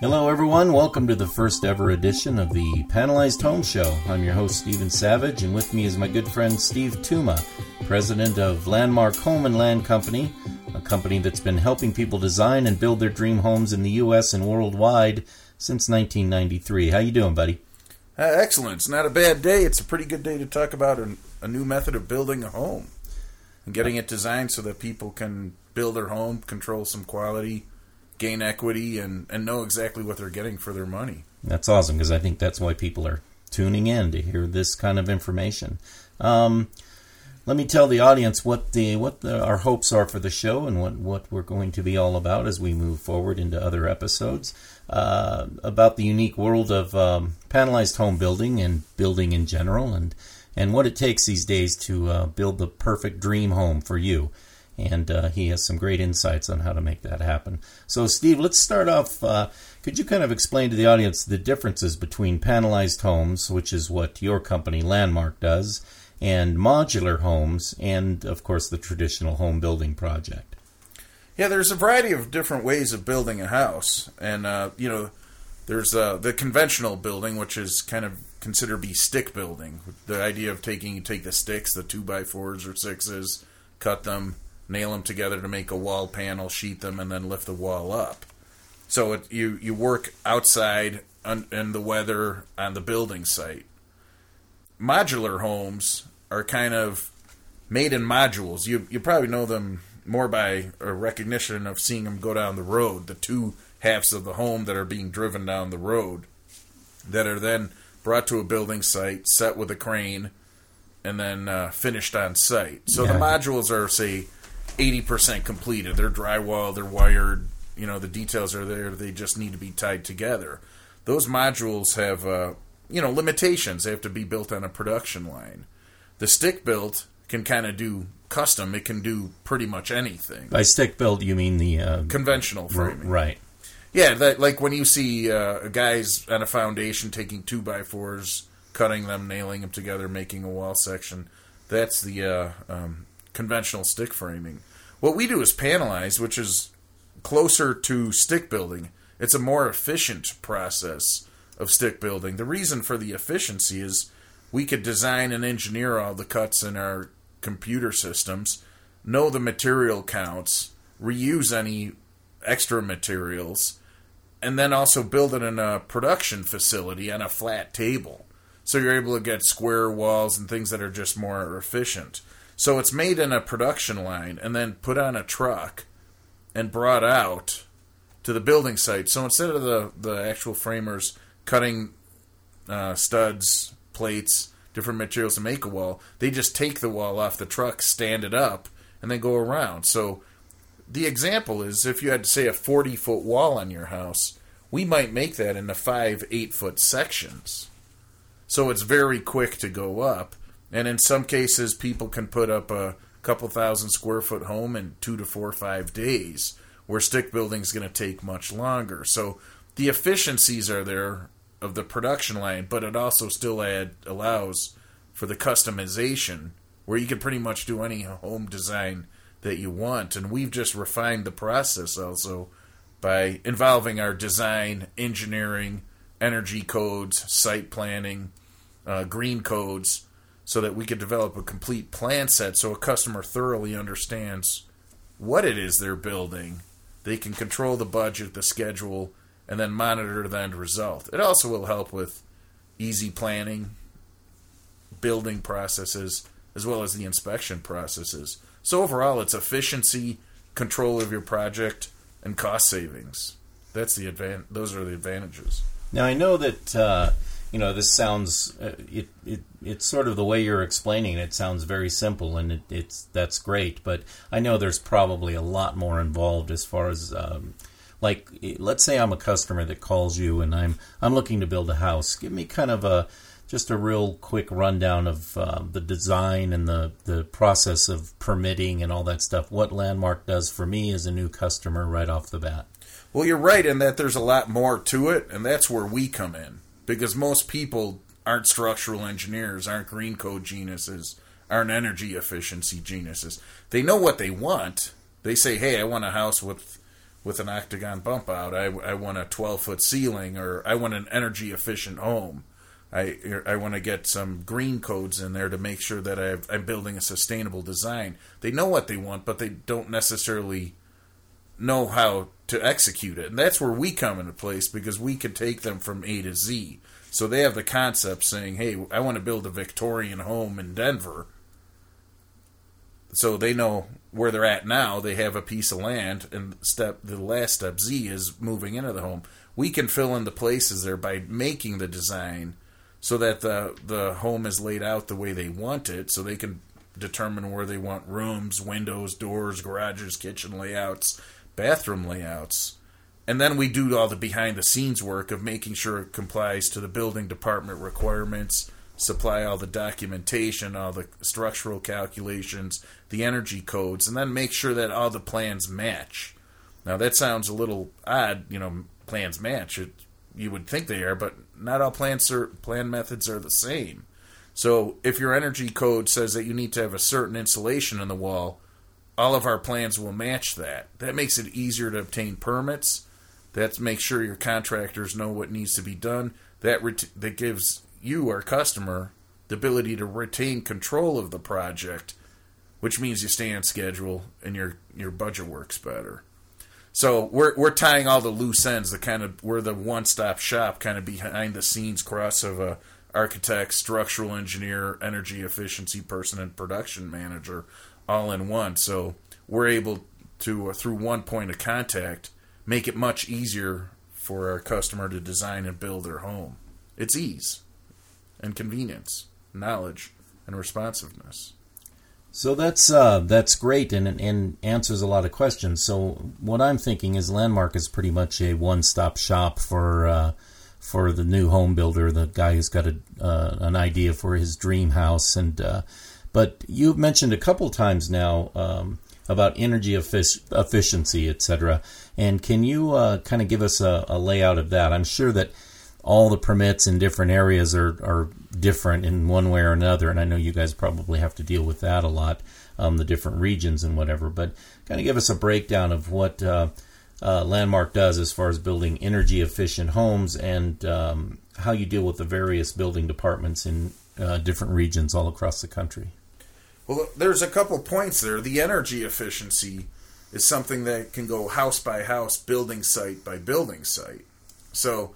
Hello, everyone. Welcome to the first ever edition of the Panelized Home Show. I'm your host, Stephen Savage, and with me is my good friend Steve Tuma, president of Landmark Home and Land Company, a company that's been helping people design and build their dream homes in the U.S. and worldwide since 1993. How you doing, buddy? Uh, excellent. It's not a bad day. It's a pretty good day to talk about an, a new method of building a home and getting it designed so that people can build their home, control some quality, gain equity, and, and know exactly what they're getting for their money. That's awesome because I think that's why people are tuning in to hear this kind of information. Um, let me tell the audience what the what the, our hopes are for the show and what, what we're going to be all about as we move forward into other episodes uh, about the unique world of um, panelized home building and building in general and and what it takes these days to uh, build the perfect dream home for you. And uh, he has some great insights on how to make that happen. So, Steve, let's start off. Uh, could you kind of explain to the audience the differences between panelized homes, which is what your company Landmark does, and modular homes, and of course the traditional home building project? Yeah, there's a variety of different ways of building a house, and uh, you know, there's uh, the conventional building, which is kind of considered to be stick building. The idea of taking take the sticks, the two by fours or sixes, cut them, nail them together to make a wall panel, sheet them, and then lift the wall up. So it, you you work outside un, in the weather on the building site. Modular homes are kind of made in modules. You you probably know them more by a recognition of seeing them go down the road, the two halves of the home that are being driven down the road, that are then brought to a building site, set with a crane, and then uh, finished on site. So yeah. the modules are, say, 80% completed. They're drywall, they're wired, you know, the details are there, they just need to be tied together. Those modules have, uh, you know, limitations. They have to be built on a production line. The stick built can kind of do custom, it can do pretty much anything. By stick built, you mean the uh, conventional framing, right? Yeah, that like when you see uh, guys on a foundation taking two by fours, cutting them, nailing them together, making a wall section. That's the uh, um, conventional stick framing. What we do is panelized, which is closer to stick building. It's a more efficient process of stick building. The reason for the efficiency is we could design and engineer all the cuts in our computer systems, know the material counts, reuse any extra materials, and then also build it in a production facility on a flat table. So you're able to get square walls and things that are just more efficient. So it's made in a production line and then put on a truck and brought out to the building site. So instead of the, the actual framers cutting uh, studs, plates, different materials to make a wall. They just take the wall off the truck, stand it up, and then go around. So the example is if you had to say a 40 foot wall on your house, we might make that into five, eight foot sections. So it's very quick to go up. And in some cases, people can put up a couple thousand square foot home in two to four or five days, where stick building is going to take much longer. So the efficiencies are there of the production line, but it also still add, allows for the customization where you can pretty much do any home design that you want. And we've just refined the process also by involving our design, engineering, energy codes, site planning, uh, green codes, so that we could develop a complete plan set so a customer thoroughly understands what it is they're building. They can control the budget, the schedule, and then monitor the end result. It also will help with easy planning, building processes, as well as the inspection processes. So overall, it's efficiency, control of your project, and cost savings. That's the advan- Those are the advantages. Now I know that uh, you know this sounds uh, it, it it's sort of the way you're explaining it, it sounds very simple and it, it's that's great. But I know there's probably a lot more involved as far as um, like let's say I'm a customer that calls you and I'm I'm looking to build a house. Give me kind of a just a real quick rundown of uh, the design and the the process of permitting and all that stuff. What Landmark does for me as a new customer right off the bat. Well, you're right in that there's a lot more to it, and that's where we come in because most people aren't structural engineers, aren't green code geniuses, aren't energy efficiency geniuses. They know what they want. They say, "Hey, I want a house with." with an octagon bump out. I, I want a 12 foot ceiling, or I want an energy efficient home. I I want to get some green codes in there to make sure that i am building a sustainable design. They know what they want, but they don't necessarily know how to execute it, and that's where we come into place because we can take them from A to Z. So they have the concept saying, "Hey, I want to build a Victorian home in Denver." So they know where they're at now. They have a piece of land, and step the last step Z is moving into the home. We can fill in the places there by making the design so that the the home is laid out the way they want it, so they can determine where they want rooms, windows, doors, garages, kitchen layouts, bathroom layouts. And then we do all the behind the scenes work of making sure it complies to the building department requirements, supply all the documentation, all the structural calculations, the energy codes, and then make sure that all the plans match. Now that sounds a little odd, you know, plans match. It, you would think they are, but not all plans are, plan methods are the same. So if your energy code says that you need to have a certain insulation in the wall, all of our plans will match that. That makes it easier to obtain permits. That makes sure your contractors know what needs to be done. That ret- that gives you, our customer, the ability to retain control of the project, which means you stay on schedule and your your budget works better. So we're we're tying all the loose ends. The kind of we're the one stop shop, kind of behind the scenes cross of a architect, structural engineer, energy efficiency person, and production manager, all in one. So we're able to uh, through one point of contact make it much easier for our customer to design and build their home. It's ease and convenience, knowledge and responsiveness. So that's uh, that's great and, and answers a lot of questions. So what I'm thinking is Landmark is pretty much a one-stop shop for uh, for the new home builder, the guy who's got a, uh, an idea for his dream house. And uh, but you've mentioned a couple times now um, about energy effic- efficiency, etc. And can you uh, kind of give us a, a layout of that? I'm sure that all the permits in different areas are, are different in one way or another, and I know you guys probably have to deal with that a lot, um, the different regions and whatever. But kind of give us a breakdown of what uh, uh, Landmark does as far as building energy efficient homes and um, how you deal with the various building departments in uh, different regions all across the country. Well, there's a couple points there. The energy efficiency is something that can go house by house, building site by building site. So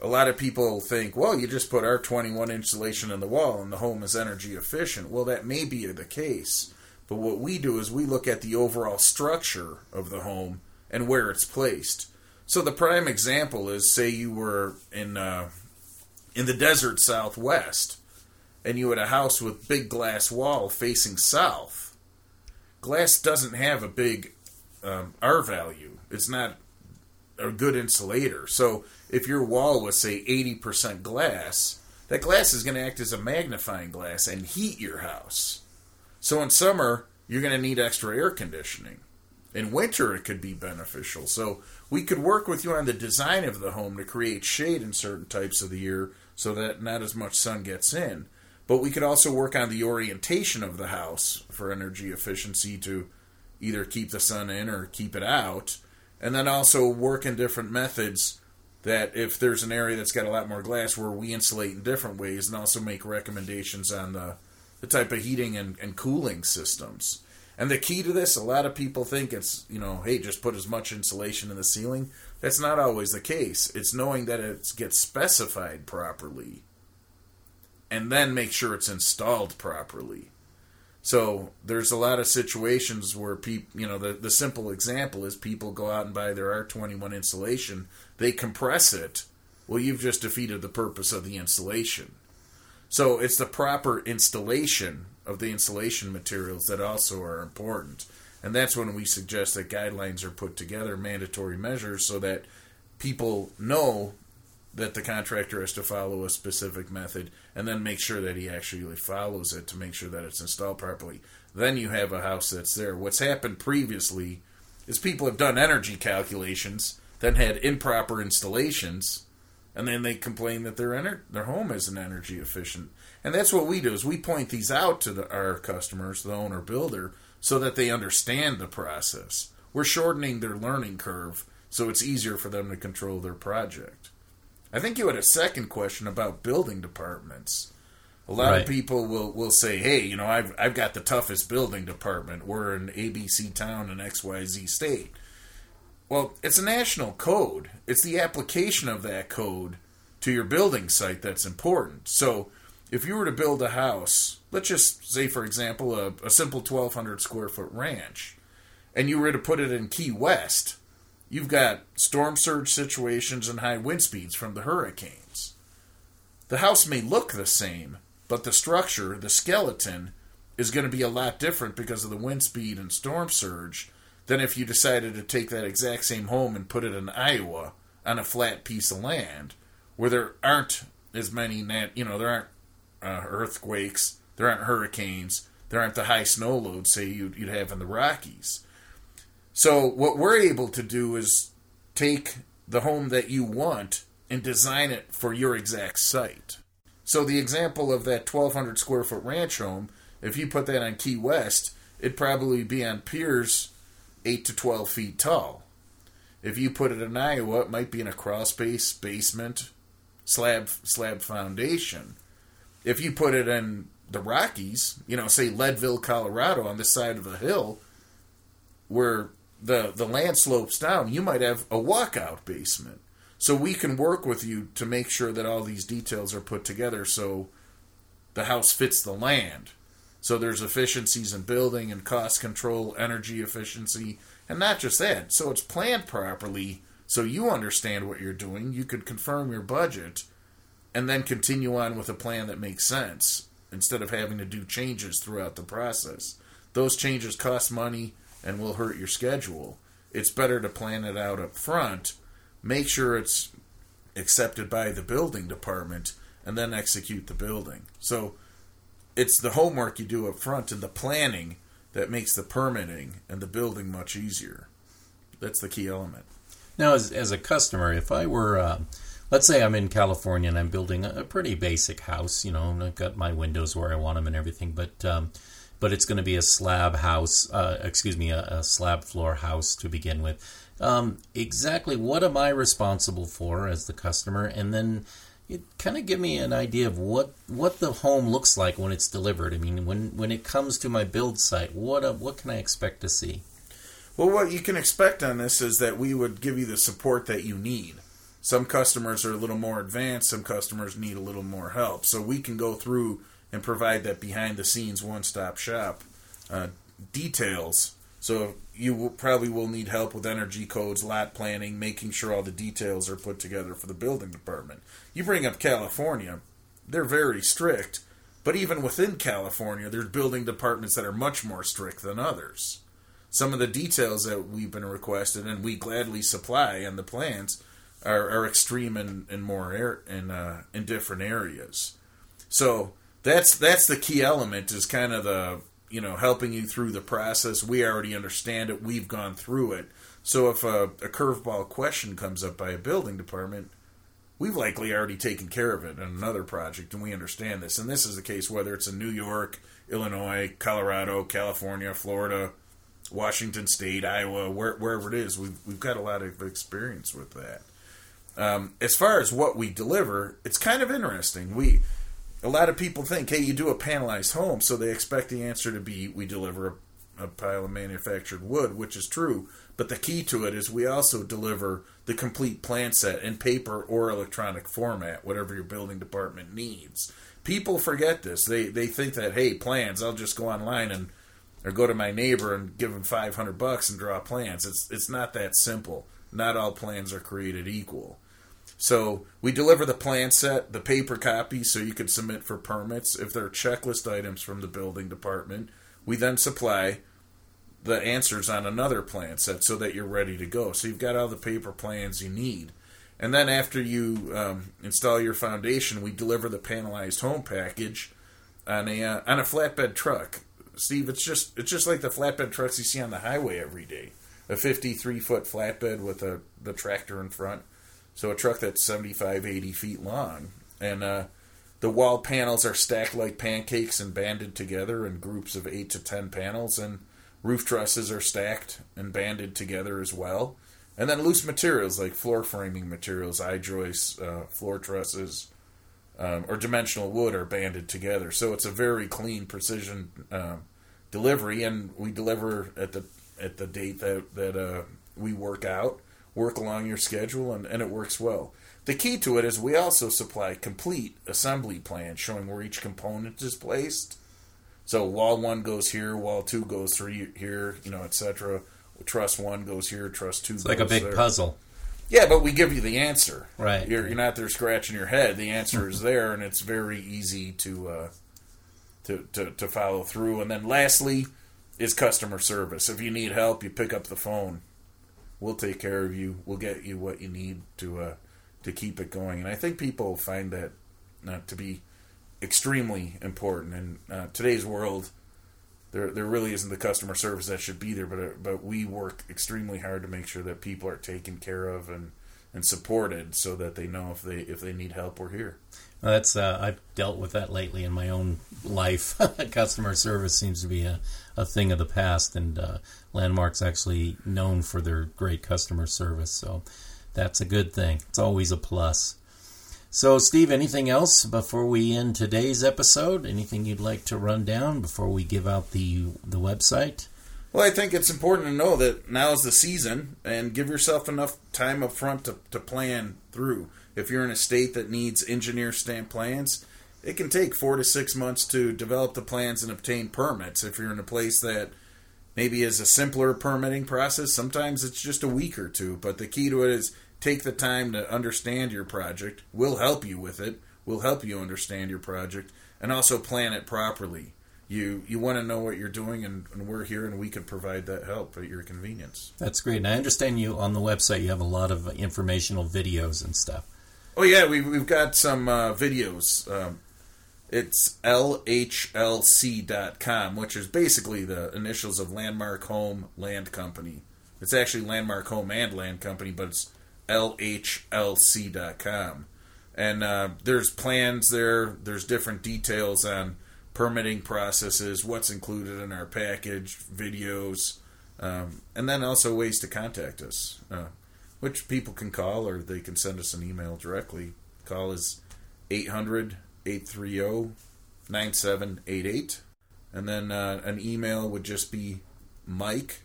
a lot of people think, well, you just put R21 insulation in the wall and the home is energy efficient. Well, that may be the case. But what we do is we look at the overall structure of the home and where it's placed. So the prime example is say you were in uh, in the desert southwest and you had a house with big glass wall facing south. Glass doesn't have a big um, R value. It's not a good insulator. So if your wall was say 80% glass, that glass is going to act as a magnifying glass and heat your house. So in summer, you're going to need extra air conditioning. In winter, it could be beneficial. So we could work with you on the design of the home to create shade in certain types of the year so that not as much sun gets in. But we could also work on the orientation of the house for energy efficiency to either keep the sun in or keep it out. And then also work in different methods that if there's an area that's got a lot more glass where we insulate in different ways and also make recommendations on the, the type of heating and, and cooling systems. And the key to this, a lot of people think it's, you know, hey, just put as much insulation in the ceiling. That's not always the case. It's knowing that it gets specified properly and then make sure it's installed properly. So there's a lot of situations where people, you know, the, the simple example is people go out and buy their R21 insulation, they compress it. Well, you've just defeated the purpose of the insulation. So it's the proper installation of the insulation materials that also are important. And that's when we suggest that guidelines are put together, mandatory measures, so that people know that the contractor has to follow a specific method and then make sure that he actually follows it to make sure that it's installed properly. Then you have a house that's there. What's happened previously is people have done energy calculations, then had improper installations, and then they complain that their ener- their home isn't energy efficient. And that's what we do is we point these out to the, our customers, the owner builder, so that they understand the process. we're shortening their learning curve so it's easier for them to control their project. I think you had a second question about building departments. A lot Right. of people will, will say, "Hey, you know, I've I've got the toughest building department. We're an ABC town in XYZ state." Well, it's a national code. It's the application of that code to your building site that's important. So, if you were to build a house, let's just say, for example, a, a simple 1,200 square foot ranch, and you were to put it in Key West, you've got storm surge situations and high wind speeds from the hurricanes. The house may look the same, but the structure, the skeleton, is going to be a lot different because of the wind speed and storm surge than if you decided to take that exact same home and put it in Iowa on a flat piece of land where there aren't as many nat, you know, there aren't uh, earthquakes, there aren't hurricanes, there aren't the high snow loads say you'd, you'd have in the Rockies. So what we're able to do is take the home that you want and design it for your exact site. So the example of that 1200 square foot ranch home, if you put that on Key West, it'd probably be on piers 8 to 12 feet tall. If you put it in Iowa, it might be in a crawl space, basement, slab slab foundation. If you put it in the Rockies, you know, say Leadville, Colorado, on the side of a hill, where the the land slopes down, you might have a walkout basement. So we can work with you to make sure that all these details are put together so the house fits the land. So there's efficiencies in building and cost control, energy efficiency, and not just that. So it's planned properly so you understand what you're doing, you could confirm your budget and then continue on with a plan that makes sense instead of having to do changes throughout the process. Those changes cost money and will hurt your schedule. It's better to plan it out up front, make sure it's accepted by the building department, and then execute the building. So it's the homework you do up front and the planning that makes the permitting and the building much easier. That's the key element. Now, as, as a customer, if I were, uh, let's say I'm in California and I'm building a, pretty basic house, you know, I've got my windows where I want them and everything, but um, but it's going to be a slab house, uh, excuse me, a, a slab floor house to begin with. Um, exactly what am I responsible for as the customer, and then it kind of give me an idea of what what the home looks like when it's delivered. I mean, when when it comes to my build site, what uh, what can I expect to see? Well, what you can expect on this is that we would give you the support that you need. Some customers are a little more advanced, some customers need a little more help. So we can go through and provide that behind the scenes one stop shop uh, details. So you will, probably will need help with energy codes, lot planning, making sure all the details are put together for the building department. You bring up California, they're very strict, but even within California, there's building departments that are much more strict than others some of the details that we've been requested and we gladly supply on the plans are, are extreme in, in more air, in uh, in different areas. So that's that's the key element is kind of the you know helping you through the process. We already understand it. We've gone through it. So if a, a curveball question comes up by a building department, we've likely already taken care of it in another project, and we understand this. And this is the case whether it's in New York, Illinois, Colorado, California, Florida, Washington State, Iowa, where, wherever it is, we've we've got a lot of experience with that. Um, as far as what we deliver, it's kind of interesting. We a lot of people think, hey, you do a panelized home, so they expect the answer to be we deliver a, a pile of manufactured wood, which is true. But the key to it is we also deliver the complete plan set in paper or electronic format, whatever your building department needs. People forget this. They they think that hey, plans, I'll just go online and or go to my neighbor and give him 500 bucks and draw plans. It's it's not that simple. Not all plans are created equal. So we deliver the plan set, the paper copy, so you can submit for permits. If there are checklist items from the building department, we then supply the answers on another plan set so that you're ready to go. So you've got all the paper plans you need. And then after you um, install your foundation, we deliver the panelized home package on a uh, on a flatbed truck. Steve, it's just it's just like the flatbed trucks you see on the highway every day. A 53 foot flatbed with a the tractor in front. So a truck that's 75, 80 feet long. And uh, the wall panels are stacked like pancakes and banded together in groups of 8 to 10 panels. And roof trusses are stacked and banded together as well. And then loose materials like floor framing materials, I joists, uh, floor trusses, um, or dimensional wood are banded together. So it's a very clean precision uh, delivery, and we deliver at the at the date that that uh, we work out, work along your schedule, and, and it works well. The key to it is we also supply complete assembly plans showing where each component is placed. So wall one goes here, wall two goes through here, you know, etc. Truss one goes here, truss two. It's like a big there. puzzle. Yeah, but we give you the answer. Right. You're, you're not there scratching your head. The answer is there, and it's very easy to, uh, to to to follow through. And then lastly, is customer service. If you need help, you pick up the phone. We'll take care of you. We'll get you what you need to uh, to keep it going. And I think people find that uh, to be extremely important in uh, today's world. There, there really isn't the customer service that should be there, but uh, but we work extremely hard to make sure that people are taken care of and, and supported, so that they know if they if they need help, we're here. That's uh, I've dealt with that lately in my own life. Customer service seems to be a, a thing of the past, and uh, Landmark's actually known for their great customer service. So that's a good thing. It's always a plus. So, Steve, anything else before we end today's episode? Anything you'd like to run down before we give out the the website? Well, I think it's important to know that now is the season, and give yourself enough time up front to, to plan through. If you're in a state that needs engineer stamp plans, it can take four to six months to develop the plans and obtain permits. If you're in a place that maybe is a simpler permitting process, sometimes it's just a week or two. But the key to it is take the time to understand your project. We'll help you with it. We'll help you understand your project and also plan it properly. You you want to know what you're doing, and, and we're here, and we can provide that help at your convenience. That's great. And I understand you on the website. You have a lot of informational videos and stuff. Oh yeah, we've we've got some uh, videos. Um, it's lhlc.com, which is basically the initials of Landmark Home Land Company. It's actually Landmark Home and Land Company, but it's lhlc.com. And uh, there's plans there. There's different details on permitting processes, what's included in our package, videos, um, and then also ways to contact us, uh, which people can call or they can send us an email directly. Call is 800 830 9788. And then uh, an email would just be mike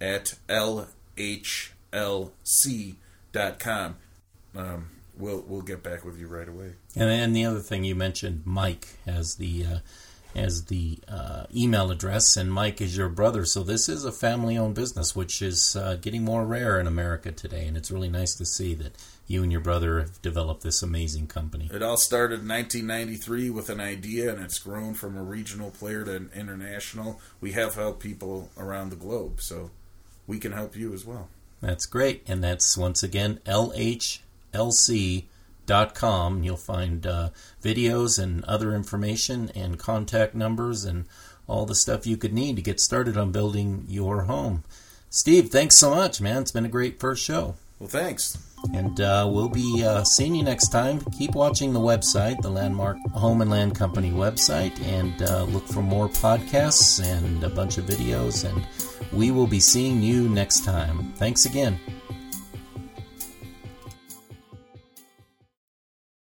at lhlc.com. Um, we'll, we'll get back with you right away. And then the other thing you mentioned, Mike as the uh, as the uh, email address, and Mike is your brother. So this is a family-owned business, which is uh, getting more rare in America today, and it's really nice to see that you and your brother have developed this amazing company. It all started in 1993 with an idea, and it's grown from a regional player to an international. We have helped people around the globe, so we can help you as well. That's great, and that's once again LHLC com. You'll find uh, videos and other information and contact numbers and all the stuff you could need to get started on building your home. Steve, thanks so much, man. It's been a great first show. Well, thanks. And uh, we'll be uh, seeing you next time. Keep watching the website, the Landmark Home and Land Company website, and uh, look for more podcasts and a bunch of videos. And we will be seeing you next time. Thanks again.